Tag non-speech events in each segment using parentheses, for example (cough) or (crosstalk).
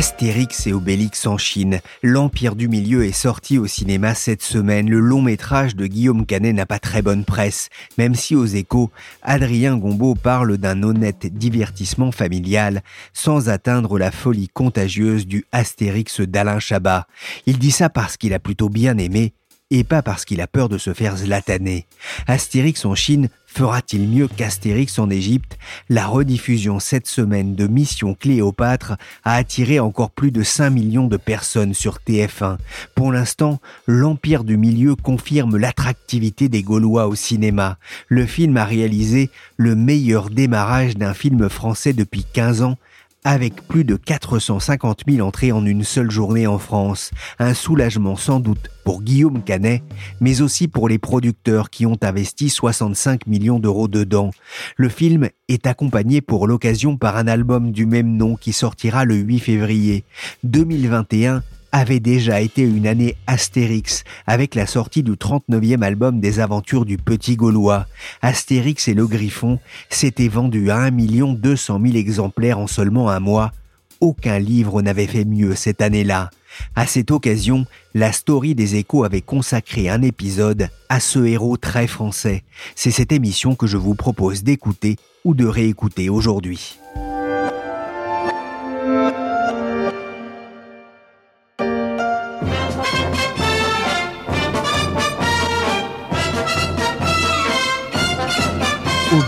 Astérix et Obélix en Chine. L'Empire du Milieu est sorti au cinéma cette semaine. Le long métrage de Guillaume Canet n'a pas très bonne presse, même si aux échos, Adrien Gombeau parle d'un honnête divertissement familial, sans atteindre la folie contagieuse du Astérix d'Alain Chabat. Il dit ça parce qu'il a plutôt bien aimé et pas parce qu'il a peur de se faire zlataner. Astérix en Chine fera-t-il mieux qu'Astérix en Égypte? La rediffusion cette semaine de Mission Cléopâtre a attiré encore plus de 5 millions de personnes sur TF1. Pour l'instant, l'Empire du Milieu confirme l'attractivité des Gaulois au cinéma. Le film a réalisé le meilleur démarrage d'un film français depuis 15 ans avec plus de 450 000 entrées en une seule journée en France. Un soulagement sans doute pour Guillaume Canet, mais aussi pour les producteurs qui ont investi 65 millions d'euros dedans. Le film est accompagné pour l'occasion par un album du même nom qui sortira le 8 février. 2021 avait déjà été une année Astérix, avec la sortie du 39e album des aventures du Petit Gaulois. Astérix et le Griffon s'étaient vendus à 1 200 000 exemplaires en seulement un mois. Aucun livre n'avait fait mieux cette année-là. À cette occasion, la story des échos avait consacré un épisode à ce héros très français. C'est cette émission que je vous propose d'écouter ou de réécouter aujourd'hui.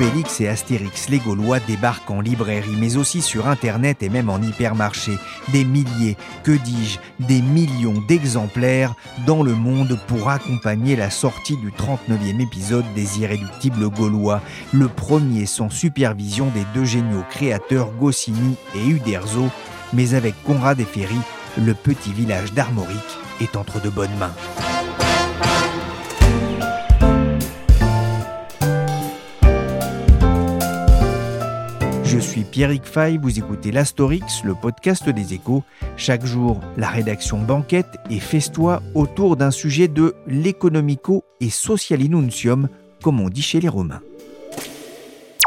Obélix et Astérix les Gaulois débarquent en librairie, mais aussi sur Internet et même en hypermarché. Des milliers, que dis-je, des millions d'exemplaires dans le monde pour accompagner la sortie du 39e épisode des Irréductibles Gaulois, le premier sans supervision des deux géniaux créateurs Goscinny et Uderzo, mais avec Conrad et Ferry, le petit village d'Armorique est entre de bonnes mains. Je suis Pierrick Fay, vous écoutez l'Astorix, le podcast des échos. Chaque jour, la rédaction banquette et festoie autour d'un sujet de l'économico et socialinuntium, comme on dit chez les Romains.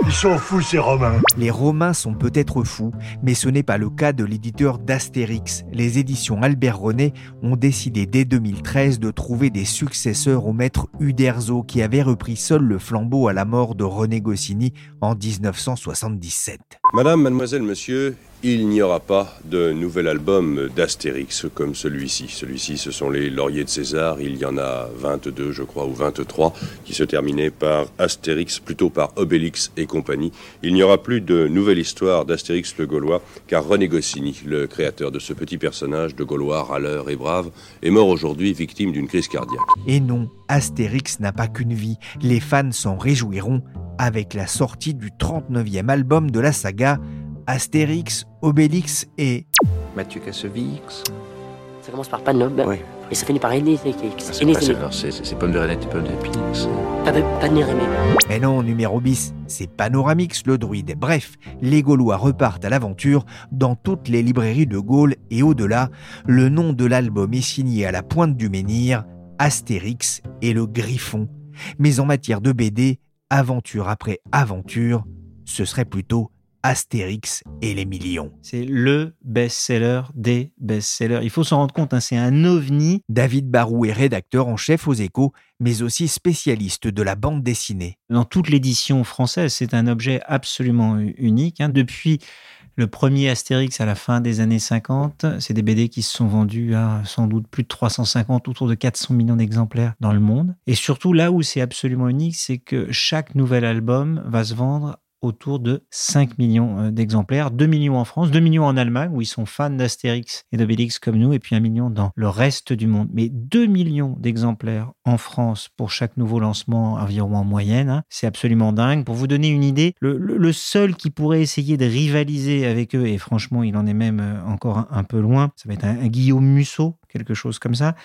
Ils sont fous, ces Romains. Les Romains sont peut-être fous, mais ce n'est pas le cas de l'éditeur d'Astérix. Les éditions Albert René ont décidé dès 2013 de trouver des successeurs au maître Uderzo qui avait repris seul le flambeau à la mort de René Goscinny en 1977. Madame, mademoiselle, monsieur, il n'y aura pas de nouvel album d'Astérix comme celui-ci. Celui-ci, ce sont les Lauriers de César. Il y en a 22, je crois, ou 23, qui se terminaient par Astérix, plutôt par Obélix et compagnie. Il n'y aura plus de nouvelle histoire d'Astérix le Gaulois, car René Goscinny, le créateur de ce petit personnage de Gaulois râleur et brave, est mort aujourd'hui victime d'une crise cardiaque. Et non, Astérix n'a pas qu'une vie. Les fans s'en réjouiront avec la sortie du 39e album de la saga Astérix, Obélix et Mathieu Kassovix. Ça commence par Panob. Oui. Et ça finit par Aîné. C'est pommes de renette et d'épices. Panoramix. Mais non, numéro bis, c'est Panoramix le druide. Bref, les Gaulois repartent à l'aventure dans toutes les librairies de Gaulle et au-delà. Le nom de l'album est signé à la pointe du menhir, Astérix et le Griffon. Mais en matière de BD, aventure après aventure, ce serait plutôt Astérix et les millions. C'est le best-seller des best-sellers. Il faut s'en rendre compte, hein, c'est un ovni. David Barou est rédacteur en chef aux échos, mais aussi spécialiste de la bande dessinée. Dans toute l'édition française, c'est un objet absolument unique. hein. Depuis le premier Astérix à la fin des années 50, c'est des BD qui se sont vendus à sans doute plus de 350, autour de 400 millions d'exemplaires dans le monde. Et surtout, là où c'est absolument unique, c'est que chaque nouvel album va se vendre autour de 5 millions euh, d'exemplaires, 2 millions en France, 2 millions en Allemagne où ils sont fans d'Astérix et d'Obélix comme nous, et puis 1 million dans le reste du monde. Mais 2 millions d'exemplaires en France pour chaque nouveau lancement, environ en moyenne, hein. c'est absolument dingue. Pour vous donner une idée, le, seul qui pourrait essayer de rivaliser avec eux, et franchement il en est même euh, encore un, peu loin, ça va être un Guillaume Musso, quelque chose comme ça.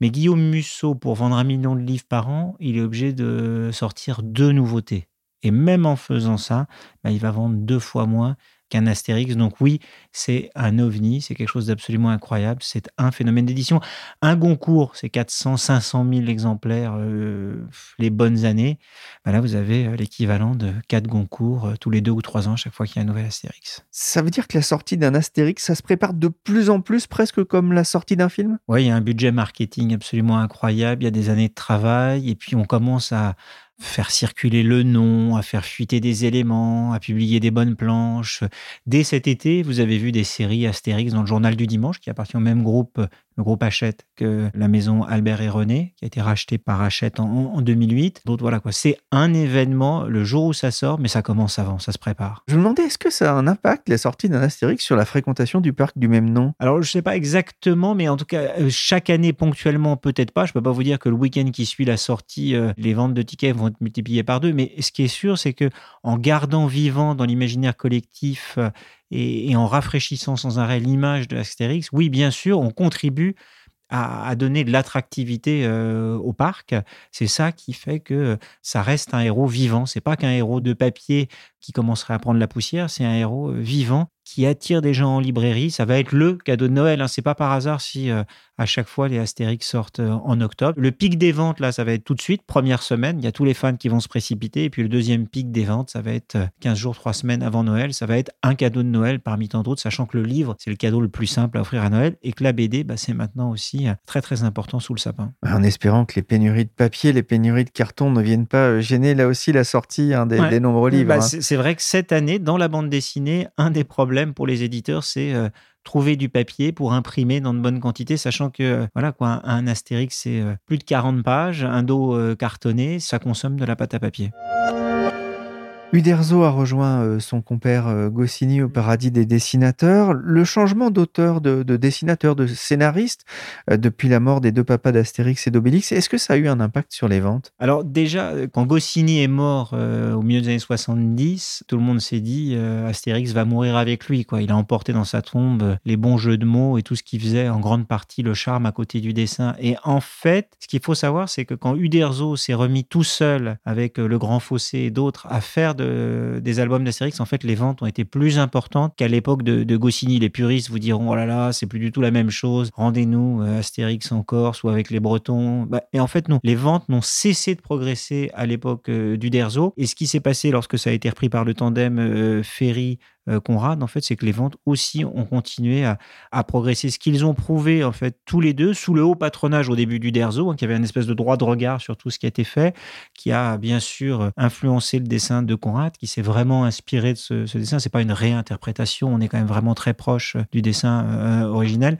Mais Guillaume Musso, pour vendre un million de livres par an, il est obligé de sortir deux nouveautés. Et même en faisant ça, bah, il va vendre deux fois moins qu'un Astérix. Donc oui, c'est un ovni, c'est quelque chose d'absolument incroyable, c'est un phénomène d'édition. Un Goncourt, c'est 400, 500 000 exemplaires euh, les bonnes années. Bah là, vous avez euh, l'équivalent de quatre Goncourt euh, tous les deux ou trois ans, chaque fois qu'il y a un nouvel Astérix. Ça veut dire que la sortie d'un Astérix, ça se prépare de plus en plus, presque comme la sortie d'un film? Oui, il y a un budget marketing absolument incroyable, il y a des années de travail, et puis on commence à faire circuler le nom, à faire fuiter des éléments, à publier des bonnes planches. Dès cet été, vous avez vu des séries Astérix dans le journal du dimanche, qui appartient au même groupe le groupe Hachette que la maison Albert et René, qui a été rachetée par Hachette en, 2008. Donc voilà quoi, c'est un événement le jour où ça sort, mais ça commence avant, ça se prépare. Je me demandais, est-ce que ça a un impact, la sortie d'un Astérix, sur la fréquentation du parc du même nom? Alors je ne sais pas exactement, mais en tout cas, euh, chaque année, ponctuellement, peut-être pas. Je ne peux pas vous dire que le week-end qui suit la sortie, euh, les ventes de tickets vont être multipliées par deux, mais ce qui est sûr, c'est que en gardant vivant dans l'imaginaire collectif euh, et, en rafraîchissant sans arrêt l'image de Astérix, oui, bien sûr, on contribue à, donner de l'attractivité euh, au parc. C'est ça qui fait que ça reste un héros vivant. C'est pas qu'un héros de papier qui commencerait à prendre la poussière, c'est un héros euh, vivant qui attire des gens en librairie. Ça va être le cadeau de Noël. Hein. C'est pas par hasard si euh, à chaque fois les Astérix sortent euh, en octobre. Le pic des ventes, là, ça va être tout de suite, première semaine. Il y a tous les fans qui vont se précipiter. Et puis le deuxième pic des ventes, ça va être 15 euh, jours, 3 semaines avant Noël. Ça va être un cadeau de Noël parmi tant d'autres, sachant que le livre, c'est le cadeau le plus simple à offrir à Noël et que la BD, bah, c'est maintenant aussi très, très important sous le sapin. En espérant que les pénuries de papier, les pénuries de carton ne viennent pas gêner là aussi la sortie hein, des, nombreux livres. Bah, hein. C'est vrai que cette année, dans la bande dessinée, un des problèmes pour les éditeurs, c'est euh, trouver du papier pour imprimer dans de bonnes quantités, sachant que euh, voilà quoi, un Astérix, c'est euh, plus de 40 pages, un dos cartonné, ça consomme de la pâte à papier. Uderzo a rejoint euh, son compère euh, Goscinny au paradis des dessinateurs. Le changement d'auteur, de, dessinateur, de scénariste euh, depuis la mort des deux papas d'Astérix et d'Obélix, est-ce que ça a eu un impact sur les ventes? Alors déjà, quand Goscinny est mort au milieu des années 70, tout le monde s'est dit Astérix va mourir avec lui. Il a emporté dans sa tombe les bons jeux de mots et tout ce qui faisait en grande partie le charme à côté du dessin. Et en fait, ce qu'il faut savoir, c'est que quand Uderzo s'est remis tout seul avec Le Grand Fossé et d'autres à faire des albums d'Astérix, en fait, les ventes ont été plus importantes qu'à l'époque de, Goscinny. Les puristes vous diront, oh là là, c'est plus du tout la même chose. Rendez-nous euh, Astérix en Corse ou avec les Bretons. Bah, et en fait, non. Les ventes n'ont cessé de progresser à l'époque euh, du Derzo. Et ce qui s'est passé lorsque ça a été repris par le tandem euh, Ferry Conrad, en fait, c'est que les ventes aussi ont continué à, progresser. Ce qu'ils ont prouvé, en fait, tous les deux, sous le haut patronage au début du Derzo, hein, qui avait un espèce de droit de regard sur tout ce qui a été fait, qui a bien sûr influencé le dessin de Conrad, qui s'est vraiment inspiré de ce, ce dessin. Pas une réinterprétation, on est quand même vraiment très proche du dessin euh, original.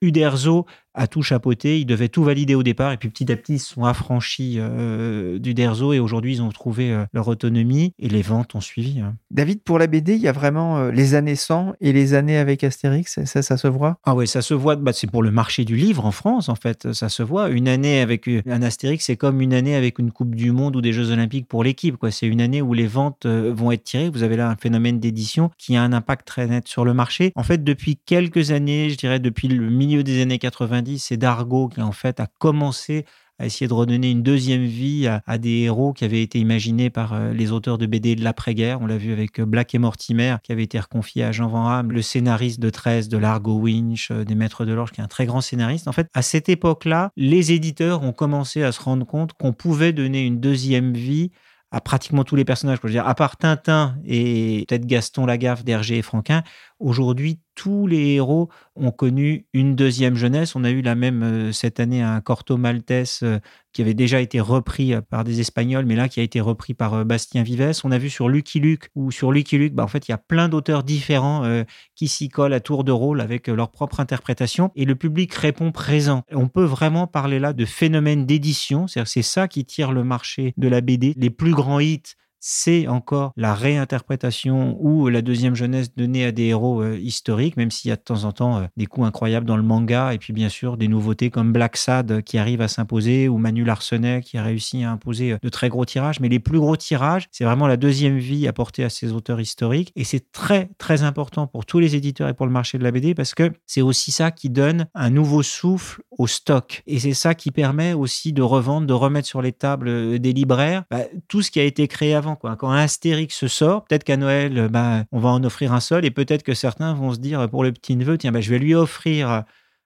Uderzo a tout chapeauté. Ils devaient tout valider au départ et puis petit à petit, ils se sont affranchis euh, du Derzo et aujourd'hui, ils ont trouvé euh, leur autonomie et les ventes ont suivi. Hein. David, pour la BD, il y a vraiment euh, les années sans et les années avec Astérix. Ça, ça se voit? Ah oui, ça se voit. Bah, c'est pour le marché du livre en France, en fait. Ça se voit. Une année avec un Astérix, c'est comme une année avec une Coupe du Monde ou des Jeux Olympiques pour l'équipe. C'est une année où les ventes vont être tirées. Vous avez là un phénomène d'édition qui a un impact très net sur le marché. En fait, depuis quelques années, je dirais depuis le milieu des années 90, c'est Dargo qui en fait a commencé à essayer de redonner une deuxième vie à, des héros qui avaient été imaginés par euh, les auteurs de BD de l'après-guerre. On l'a vu avec euh, Black et Mortimer, qui avait été reconfié à Jean Van Hamme, le scénariste de 13, de Largo Winch, euh, des Maîtres de l'Orge, qui est un très grand scénariste. En fait, à cette époque-là, les éditeurs ont commencé à se rendre compte qu'on pouvait donner une deuxième vie à pratiquement tous les personnages. Je dire, à part Tintin et peut-être Gaston Lagaffe d'Hergé et Franquin, aujourd'hui, tous les héros ont connu une deuxième jeunesse. On a eu la même euh, cette année un Corto Maltese euh, qui avait déjà été repris euh, par des Espagnols, mais là qui a été repris par Bastien Vives. On a vu sur Lucky Luke, ou sur Lucky Luke, bah, en fait, il y a plein d'auteurs différents qui s'y collent à tour de rôle avec leur propre interprétation et le public répond présent. On peut vraiment parler là de phénomène d'édition, c'est ça qui tire le marché de la BD. Les plus grands hits c'est encore la réinterprétation ou la deuxième jeunesse donnée à des héros euh, historiques, même s'il y a de temps en temps euh, des coups incroyables dans le manga, et puis bien sûr des nouveautés comme Black Sad euh, qui arrive à s'imposer, ou Manu Larsenet qui a réussi à imposer de très gros tirages. Mais les plus gros tirages, c'est vraiment la deuxième vie apportée à ces auteurs historiques, et c'est très très important pour tous les éditeurs et pour le marché de la BD, parce que c'est aussi ça qui donne un nouveau souffle au stock, et c'est ça qui permet aussi de revendre, de remettre sur les tables des libraires. Bah, tout ce qui a été créé avant Quand Astérix sort, peut-être qu'à Noël, bah, on va en offrir un seul et peut-être que certains vont se dire pour le petit neveu, tiens, bah, je vais lui offrir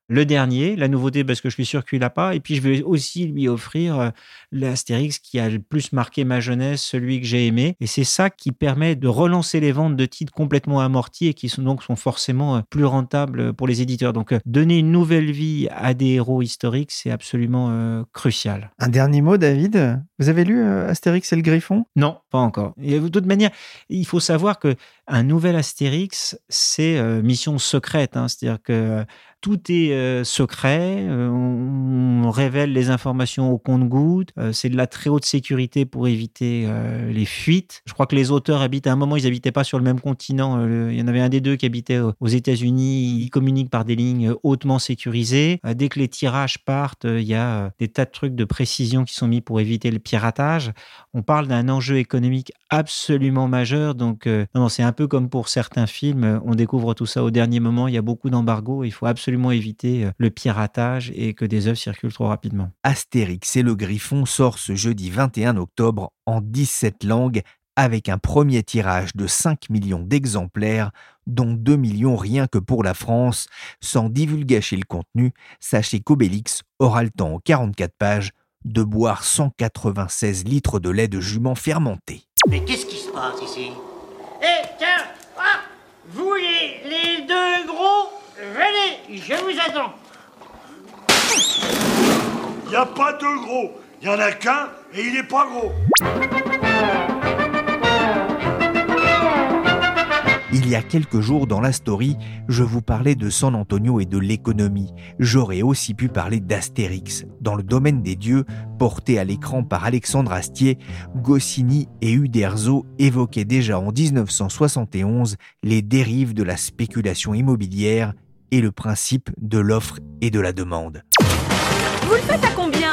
le dernier, la nouveauté parce que je suis sûr qu'il n'a pas, et puis je vais aussi lui offrir euh, l'Astérix qui a le plus marqué ma jeunesse, celui que j'ai aimé, et c'est ça qui permet de relancer les ventes de titres complètement amortis et qui sont donc sont forcément euh, plus rentables pour les éditeurs. Donc euh, donner une nouvelle vie à des héros historiques, c'est absolument crucial. Un dernier mot, David? Vous avez lu Astérix et le Griffon? Non, pas encore. Et de toute manière, il faut savoir que un nouvel Astérix, c'est mission secrète, hein. c'est-à-dire que tout est euh, secret, euh, on, révèle les informations au compte-gouttes, euh, c'est de la très haute sécurité pour éviter les fuites. Je crois que les auteurs habitent à un moment, ils n'habitaient pas sur le même continent. il y en avait un des deux qui habitait aux États-Unis, ils communiquent par des lignes hautement sécurisées. dès que les tirages partent, il y a des tas de trucs de précision qui sont mis pour éviter le piratage. On parle d'un enjeu économique absolument majeur, donc non, c'est un peu comme pour certains films, on découvre tout ça au dernier moment, il y a beaucoup d'embargos, il faut absolument éviter euh, le piratage et que des œuvres circulent trop rapidement. Astérix et le Griffon sort ce jeudi 21 octobre en 17 langues avec un premier tirage de 5 millions d'exemplaires, dont 2 millions rien que pour la France. Sans divulgacher le contenu, sachez qu'Obélix aura le temps en 44 pages de boire 196 litres de lait de jument fermenté. Mais qu'est-ce qui se passe ici? Eh, tiens ah, Vous les deux gros Venez, je vous attends. Il n'y a pas de gros. Il n'y en a qu'un et il n'est pas gros. Il y a quelques jours dans la story, je vous parlais de San Antonio et de l'économie. J'aurais aussi pu parler d'Astérix. Dans le domaine des dieux, porté à l'écran par Alexandre Astier, Goscinny et Uderzo évoquaient déjà en 1971 les dérives de la spéculation immobilière et le principe de l'offre et de la demande. Vous le faites à combien?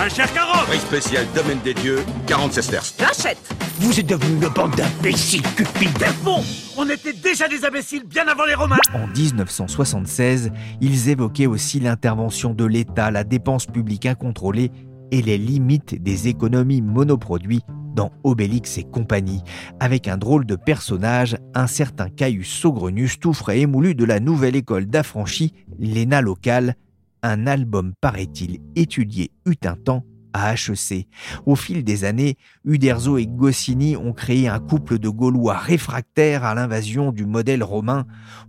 Un cher 40 Prix spécial Domaine des Dieux, 40 sesterces. J'achète. Vous êtes devenu une bande d'imbéciles cupides. Bon On était déjà des imbéciles bien avant les Romains. En 1976, ils évoquaient aussi l'intervention de l'État, la dépense publique incontrôlée et les limites des économies monoproduits dans Obélix et compagnie, avec un drôle de personnage, un certain Caius Saugrenus, tout frais émoulu de la nouvelle école d'affranchis, l'ENA locale, un album, paraît-il, étudié eut un temps à HEC. Au fil des années, Uderzo et Goscinny ont créé un couple de Gaulois réfractaires à l'invasion du modèle romain.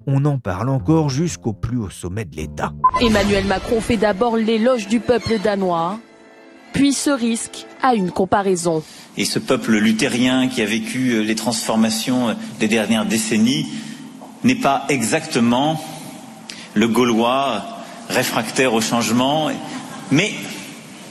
On en parle encore jusqu'au plus haut sommet de l'État. Emmanuel Macron fait d'abord l'éloge du peuple danois puis ce risque à une comparaison. Et ce peuple luthérien qui a vécu euh, les transformations euh, des dernières décennies n'est pas exactement le Gaulois réfractaire au changement, mais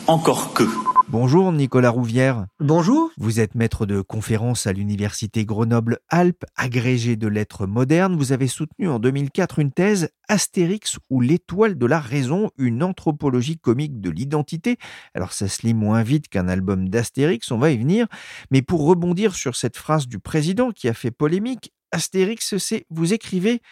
encore que. Bonjour Nicolas Rouvière. Bonjour. Vous êtes maître de conférence à l'université Grenoble-Alpes, agrégé de lettres modernes. Vous avez soutenu en 2004 une thèse Astérix ou l'étoile de la raison, une anthropologie comique de l'identité. Alors ça se lit moins vite qu'un album d'Astérix, on va y venir. Mais pour rebondir sur cette phrase du président qui a fait polémique, Astérix, c'est, vous écrivez,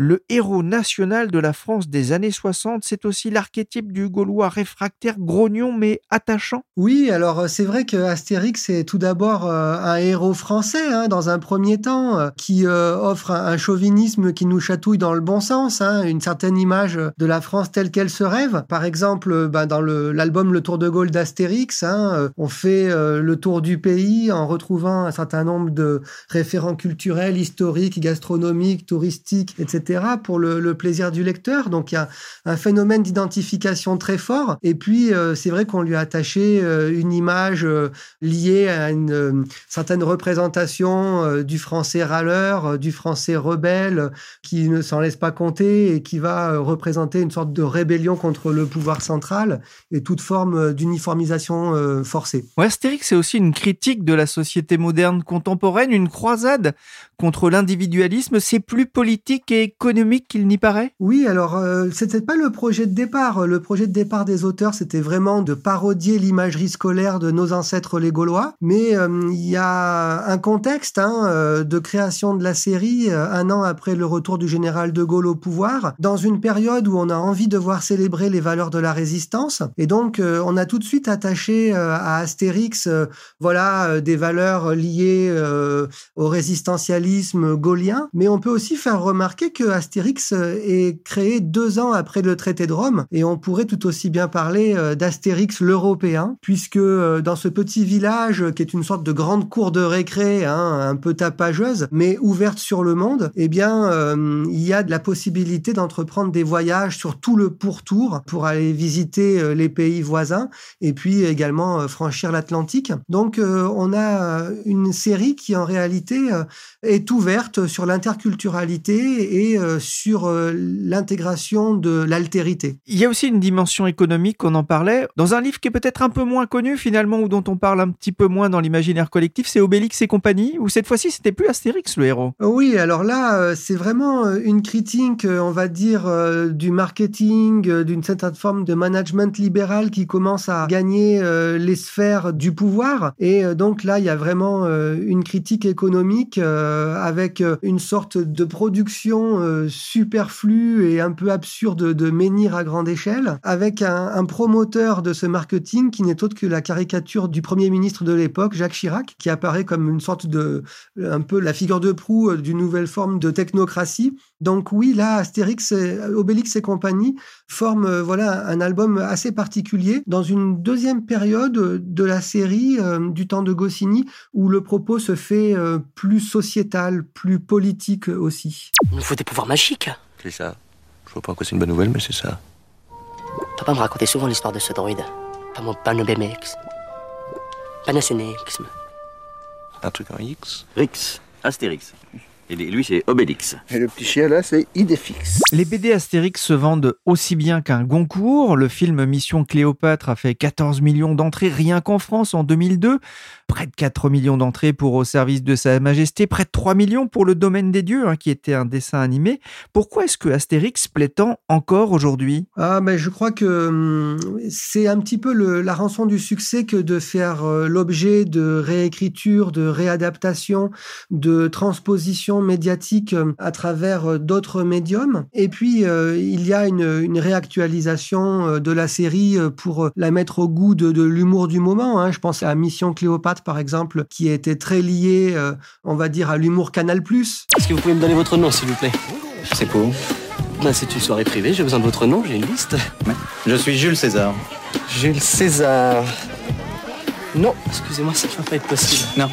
le héros national de la France des années 60, c'est aussi l'archétype du Gaulois réfractaire grognon mais attachant. Oui, alors euh, c'est vrai que Astérix est tout d'abord euh, un héros français hein, dans un premier temps, euh, qui offre un, chauvinisme qui nous chatouille dans le bon sens, hein, une certaine image de la France telle qu'elle se rêve. Par exemple, ben, dans l'album le, Tour de Gaulle d'Astérix, hein, on fait le tour du pays en retrouvant un certain nombre de référents culturels, historiques, gastronomiques, touristiques, etc pour le, plaisir du lecteur. Donc il y a un phénomène d'identification très fort. Et puis, c'est vrai qu'on lui a attaché une image liée à une certaine représentation du français râleur, du français rebelle, qui ne s'en laisse pas compter et qui va représenter une sorte de rébellion contre le pouvoir central et toute forme d'uniformisation forcée. Ouais, Astérix, c'est aussi une critique de la société moderne contemporaine, une croisade contre l'individualisme. C'est plus politique et économique qu'il n'y paraît? Oui, alors euh, c'était pas le projet de départ. Le projet de départ des auteurs, c'était vraiment de parodier l'imagerie scolaire de nos ancêtres les Gaulois. Mais euh, il y a un contexte hein, euh, de création de la série euh, un an après le retour du général de Gaulle au pouvoir, dans une période où on a envie de voir célébrer les valeurs de la résistance. Et donc, on a tout de suite attaché à Astérix, voilà, des valeurs liées au résistentialisme gaulien. Mais on peut aussi faire remarquer que Astérix est créé deux ans après le traité de Rome, et on pourrait tout aussi bien parler d'Astérix l'Européen, puisque dans ce petit village qui est une sorte de grande cour de récré, hein, un peu tapageuse, mais ouverte sur le monde, eh bien, euh, il y a de la possibilité d'entreprendre des voyages sur tout le pourtour pour aller visiter euh, les pays voisins et puis également euh, franchir l'Atlantique. Donc, on a une série qui en réalité est ouverte sur l'interculturalité et sur l'intégration de l'altérité. Il y a aussi une dimension économique, on en parlait, dans un livre qui est peut-être un peu moins connu finalement ou dont on parle un petit peu moins dans l'imaginaire collectif, c'est Obélix et compagnie, où cette fois-ci c'était plus Astérix le héros. Oui, alors là, euh, c'est vraiment euh, une critique, euh, on va dire, du marketing, d'une certaine forme de management libéral qui commence à gagner les sphères du pouvoir. Et donc là, il y a vraiment une critique économique avec une sorte de production superflue et un peu absurde de menhir à grande échelle, avec un, promoteur de ce marketing qui n'est autre que la caricature du premier ministre de l'époque, Jacques Chirac, qui apparaît comme une sorte de, un peu la figure de proue d'une nouvelle forme de technocratie. Donc oui, là, Astérix, Obélix et compagnie forment euh, voilà un album assez particulier dans une deuxième période de la série euh, du temps de Goscinny où le propos se fait euh, plus sociétal, plus politique aussi. Il nous faut des pouvoirs magiques. C'est ça. Je vois pas quoi c'est une bonne nouvelle, mais c'est ça. Papa me racontait souvent l'histoire de ce droïde. Pas mon panobémex. Panacénixme. Un truc en X Rix. Astérix. Et lui, c'est Obélix. Et le petit chien là, c'est Idéfix. Les BD Astérix se vendent aussi bien qu'un Goncourt. Le film Mission Cléopâtre a fait 14 millions d'entrées rien qu'en France en 2002. Près de 4 millions d'entrées pour Au service de Sa Majesté. Près de 3 millions pour Le Domaine des Dieux, hein, qui était un dessin animé. Pourquoi est-ce que Astérix plaît tant encore aujourd'hui? Ah, mais je crois que hum, c'est un petit peu la rançon du succès que de faire euh, l'objet de réécriture, de réadaptation, de transposition médiatique euh, à travers euh, d'autres médiums. Et puis, euh, il y a une, réactualisation de la série pour la mettre au goût de, l'humour du moment. Hein. Je pense à Mission Cléopâtre, par exemple, qui était très liée, on va dire, à l'humour Canal+. Est-ce que vous pouvez me donner votre nom, s'il vous plaît? C'est pour ben, C'est une soirée privée, j'ai besoin de votre nom, j'ai une liste. Je suis Jules César. Jules César. Non, excusez-moi, ça ne va pas être possible. Non.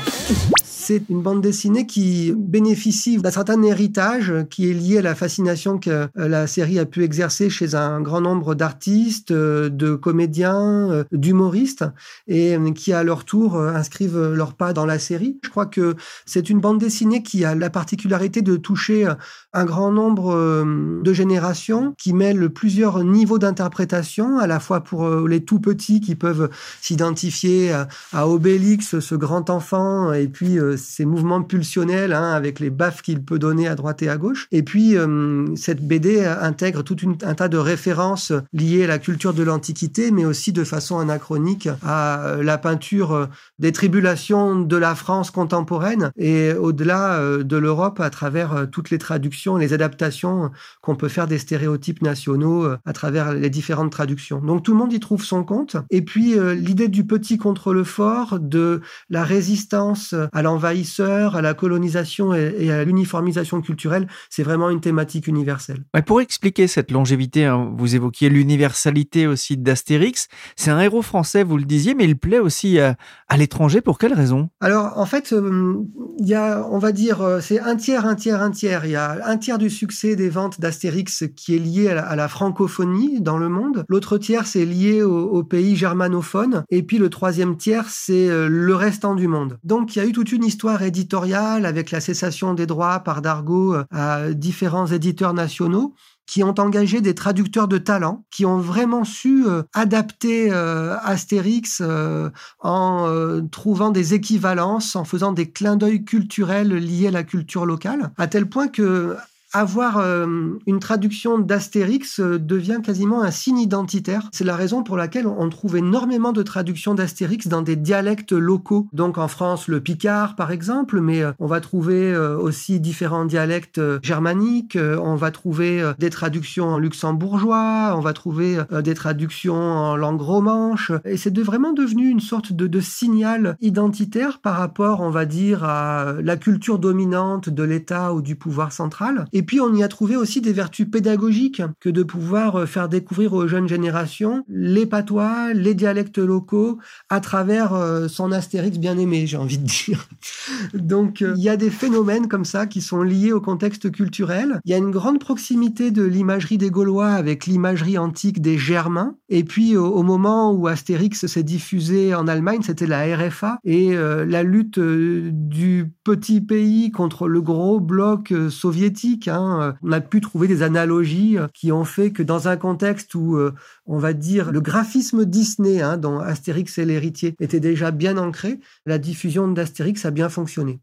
C'est une bande dessinée qui bénéficie d'un certain héritage qui est lié à la fascination que euh, la série a pu exercer chez un grand nombre d'artistes, euh, de comédiens, euh, d'humoristes, et qui à leur tour inscrivent leur pas dans la série. Je crois que c'est une bande dessinée qui a la particularité de toucher un grand nombre de générations, qui mêle plusieurs niveaux d'interprétation, à la fois pour les tout petits qui peuvent s'identifier à Obélix, ce grand enfant, et puis ces mouvements pulsionnels hein, avec les baffes qu'il peut donner à droite et à gauche. Et puis, euh, cette BD intègre tout un tas de références liées à la culture de l'Antiquité, mais aussi de façon anachronique à euh, la peinture euh, des tribulations de la France contemporaine et au-delà de l'Europe à travers toutes les traductions, les adaptations qu'on peut faire des stéréotypes nationaux à travers les différentes traductions. Donc tout le monde y trouve son compte. Et puis l'idée du petit contre le fort, de la résistance à l'envers à la colonisation et, à l'uniformisation culturelle. C'est vraiment une thématique universelle. pour expliquer cette longévité, hein, vous évoquiez l'universalité aussi d'Astérix. C'est un héros français, vous le disiez, mais il plaît aussi à, l'étranger. Pour quelle raison? Alors, en fait, euh, il y a, on va dire, euh, c'est un tiers, un tiers, un tiers. Il y a un tiers du succès des ventes d'Astérix qui est lié à la, francophonie dans le monde. L'autre tiers, c'est lié aux pays germanophones. Et puis le troisième tiers, c'est euh, le restant du monde. Donc il y a eu toute une histoire éditoriale avec la cessation des droits par Dargaud à différents éditeurs nationaux qui ont engagé des traducteurs de talent, qui ont vraiment su euh, adapter euh, Astérix euh, en trouvant des équivalences, en faisant des clins d'œil culturels liés à la culture locale, à tel point que avoir euh, une traduction d'Astérix euh, devient quasiment un signe identitaire. C'est la raison pour laquelle on trouve énormément de traductions d'Astérix dans des dialectes locaux. Donc en France, le Picard par exemple, mais euh, on va trouver aussi différents dialectes germaniques, on va trouver des traductions en luxembourgeois, on va trouver des traductions en langue romanche. Et c'est vraiment devenu une sorte de, de signal identitaire par rapport, on va dire, à la culture dominante de l'État ou du pouvoir central. Puis on y a trouvé aussi des vertus pédagogiques que de pouvoir euh, faire découvrir aux jeunes générations les patois, les dialectes locaux à travers euh, son Astérix bien aimé, j'ai envie de dire. (laughs) Donc euh, il y a des phénomènes comme ça qui sont liés au contexte culturel. Il y a une grande proximité de l'imagerie des Gaulois avec l'imagerie antique des Germains. Et puis au, moment où Astérix s'est diffusé en Allemagne, c'était la RFA et la lutte du petit pays contre le gros bloc soviétique Hein, on a pu trouver des analogies euh, qui ont fait que dans un contexte où, euh, on va dire, le graphisme Disney, hein, dont Astérix et l'héritier, était déjà bien ancré, la diffusion d'Astérix a bien fonctionné.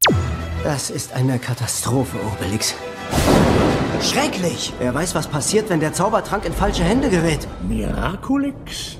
Das ist eine Katastrophe, Obelix. Schrecklich! Wer weiß, was passiert, wenn der Zaubertrank in falsche Hände gerät. Miraculix?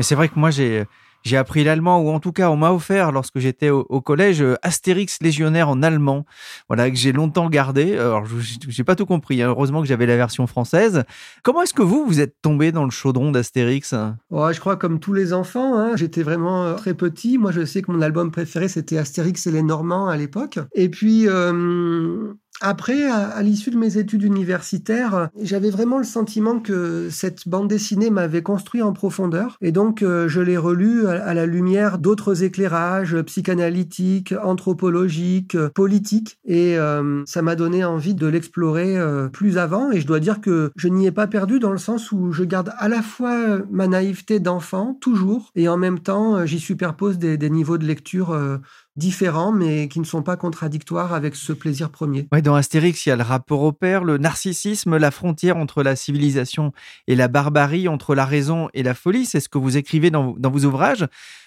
C'est vrai que moi j'ai j'ai appris l'allemand, ou en tout cas, on m'a offert lorsque j'étais au, collège euh, Astérix légionnaire en allemand, voilà que j'ai longtemps gardé. Alors, j'ai pas tout compris. Hein. Heureusement que j'avais la version française. Comment est-ce que vous, vous êtes tombé dans le chaudron d'Astérix oh, Je crois comme tous les enfants. Hein. J'étais vraiment euh, très petit. Moi, je sais que mon album préféré, c'était Astérix et les Normands à l'époque. Et puis, euh, après, à, l'issue de mes études universitaires, j'avais vraiment le sentiment que cette bande dessinée m'avait construit en profondeur. Et donc, euh, je l'ai relue à, la lumière d'autres éclairages psychanalytiques, anthropologiques, politiques. Et euh, ça m'a donné envie de l'explorer euh, plus avant. Et je dois dire que je n'y ai pas perdu dans le sens où je garde à la fois ma naïveté d'enfant, toujours, et en même temps, j'y superpose des, des, niveaux de lecture différents, mais qui ne sont pas contradictoires avec ce plaisir premier. Ouais, dans Astérix, il y a le rapport au père, le narcissisme, la frontière entre la civilisation et la barbarie, entre la raison et la folie. C'est ce que vous écrivez dans, dans vos ouvrages.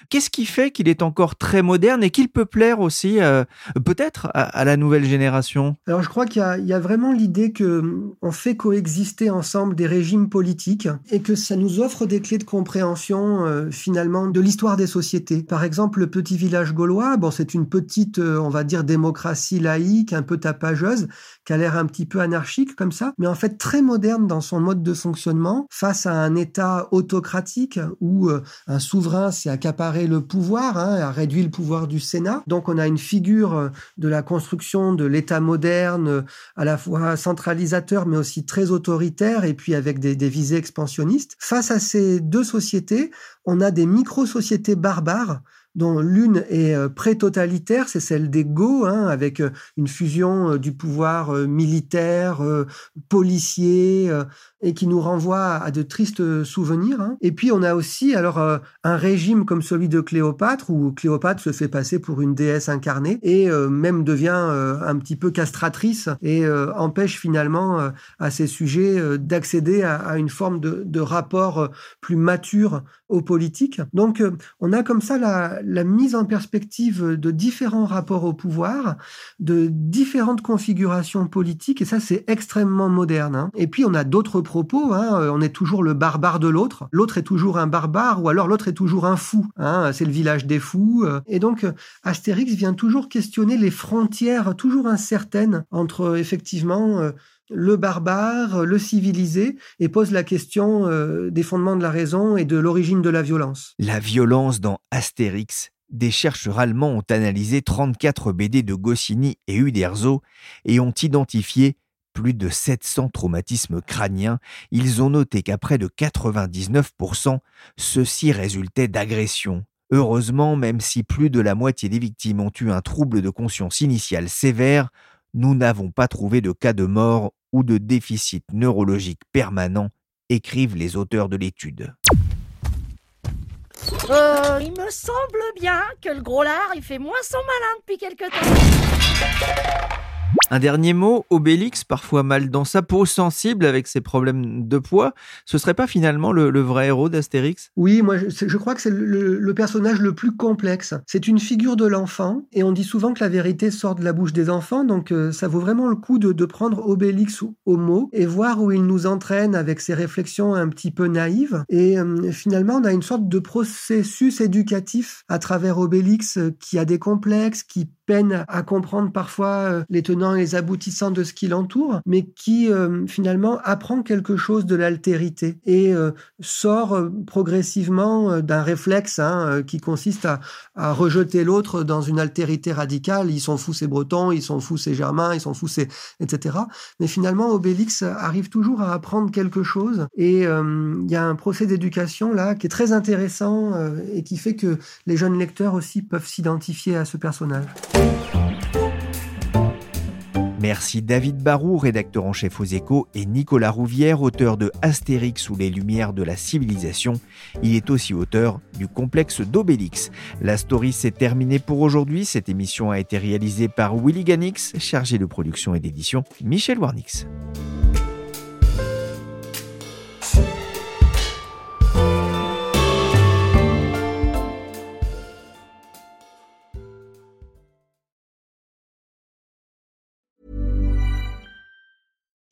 Qu'est-ce qui fait qu'il est encore très moderne et qu'il peut plaire aussi, euh, peut-être, à, la nouvelle génération? Alors, je crois qu'il y, y, a vraiment l'idée que on fait coexister ensemble des régimes politiques et que ça nous offre des clés de compréhension, euh, finalement, de l'histoire des sociétés. Par exemple, le petit village gaulois, bon, c'est une petite, euh, on va dire, démocratie laïque, un peu tapageuse, qui a l'air un petit peu anarchique comme ça, mais en fait très moderne dans son mode de fonctionnement, face à un État autocratique où euh, un souverain s'est accaparé le pouvoir, hein, a réduit le pouvoir du Sénat. Donc on a une figure euh, de la construction de l'État moderne, à la fois centralisateur, mais aussi très autoritaire, et puis avec des, des visées expansionnistes. Face à ces deux sociétés, on a des micro-sociétés barbares dont l'une est euh, pré-totalitaire, c'est celle des Go, hein, avec euh, une fusion euh, du pouvoir militaire, policier, et qui nous renvoie à de tristes souvenirs. Hein. Et puis on a aussi alors un régime comme celui de Cléopâtre, où Cléopâtre se fait passer pour une déesse incarnée et même devient un petit peu castratrice et empêche finalement à ces sujets d'accéder à, une forme de, de rapport plus mature aux politiques. Donc on a comme ça la, la mise en perspective de différents rapports au pouvoir, de différentes configurations politiques, et ça c'est extrêmement moderne. Hein. Et puis on a d'autres propos, hein. on est toujours le barbare de l'autre, l'autre est toujours un barbare, ou alors l'autre est toujours un fou, hein. c'est le village des fous. Et donc Astérix vient toujours questionner les frontières toujours incertaines entre effectivement euh, le barbare, le civilisé, et pose la question euh, des fondements de la raison et de l'origine de la violence. La violence dans Astérix des chercheurs allemands ont analysé 34 BD de Goscinny et Uderzo et ont identifié plus de 700 traumatismes crâniens. Ils ont noté qu'à près de 99%, ceux-ci résultaient d'agressions. Heureusement, même si plus de la moitié des victimes ont eu un trouble de conscience initial sévère, nous n'avons pas trouvé de cas de mort ou de déficit neurologique permanent, écrivent les auteurs de l'étude. Euh, il me semble bien que le gros lard, il fait moins son malin depuis quelque temps. Un dernier mot, Obélix, parfois mal dans sa peau, sensible avec ses problèmes de poids, ce serait pas finalement le, vrai héros d'Astérix? Oui, moi je, crois que c'est le, personnage le plus complexe. C'est une figure de l'enfant, et on dit souvent que la vérité sort de la bouche des enfants, donc euh, ça vaut vraiment le coup de, prendre Obélix au mot et voir où il nous entraîne avec ses réflexions un petit peu naïves. Et euh, finalement, on a une sorte de processus éducatif à travers Obélix euh, qui a des complexes, qui peine à comprendre parfois les tenants et les aboutissants de ce qui l'entoure, mais qui euh, finalement apprend quelque chose de l'altérité et euh, sort euh, progressivement d'un réflexe hein, qui consiste à, rejeter l'autre dans une altérité radicale. Ils sont fous ces Bretons, ils sont fous ces Germains, ils sont fous ces... etc. Mais finalement, Obélix arrive toujours à apprendre quelque chose et il y a un procès d'éducation là qui est très intéressant et qui fait que les jeunes lecteurs aussi peuvent s'identifier à ce personnage. Merci David Barou, rédacteur en chef aux échos, et Nicolas Rouvière, auteur de Astérix sous les lumières de la civilisation. Il est aussi auteur du complexe d'Obélix. La story s'est terminée pour aujourd'hui. Cette émission a été réalisée par Willy Ganix, chargé de production et d'édition Michel Warnix.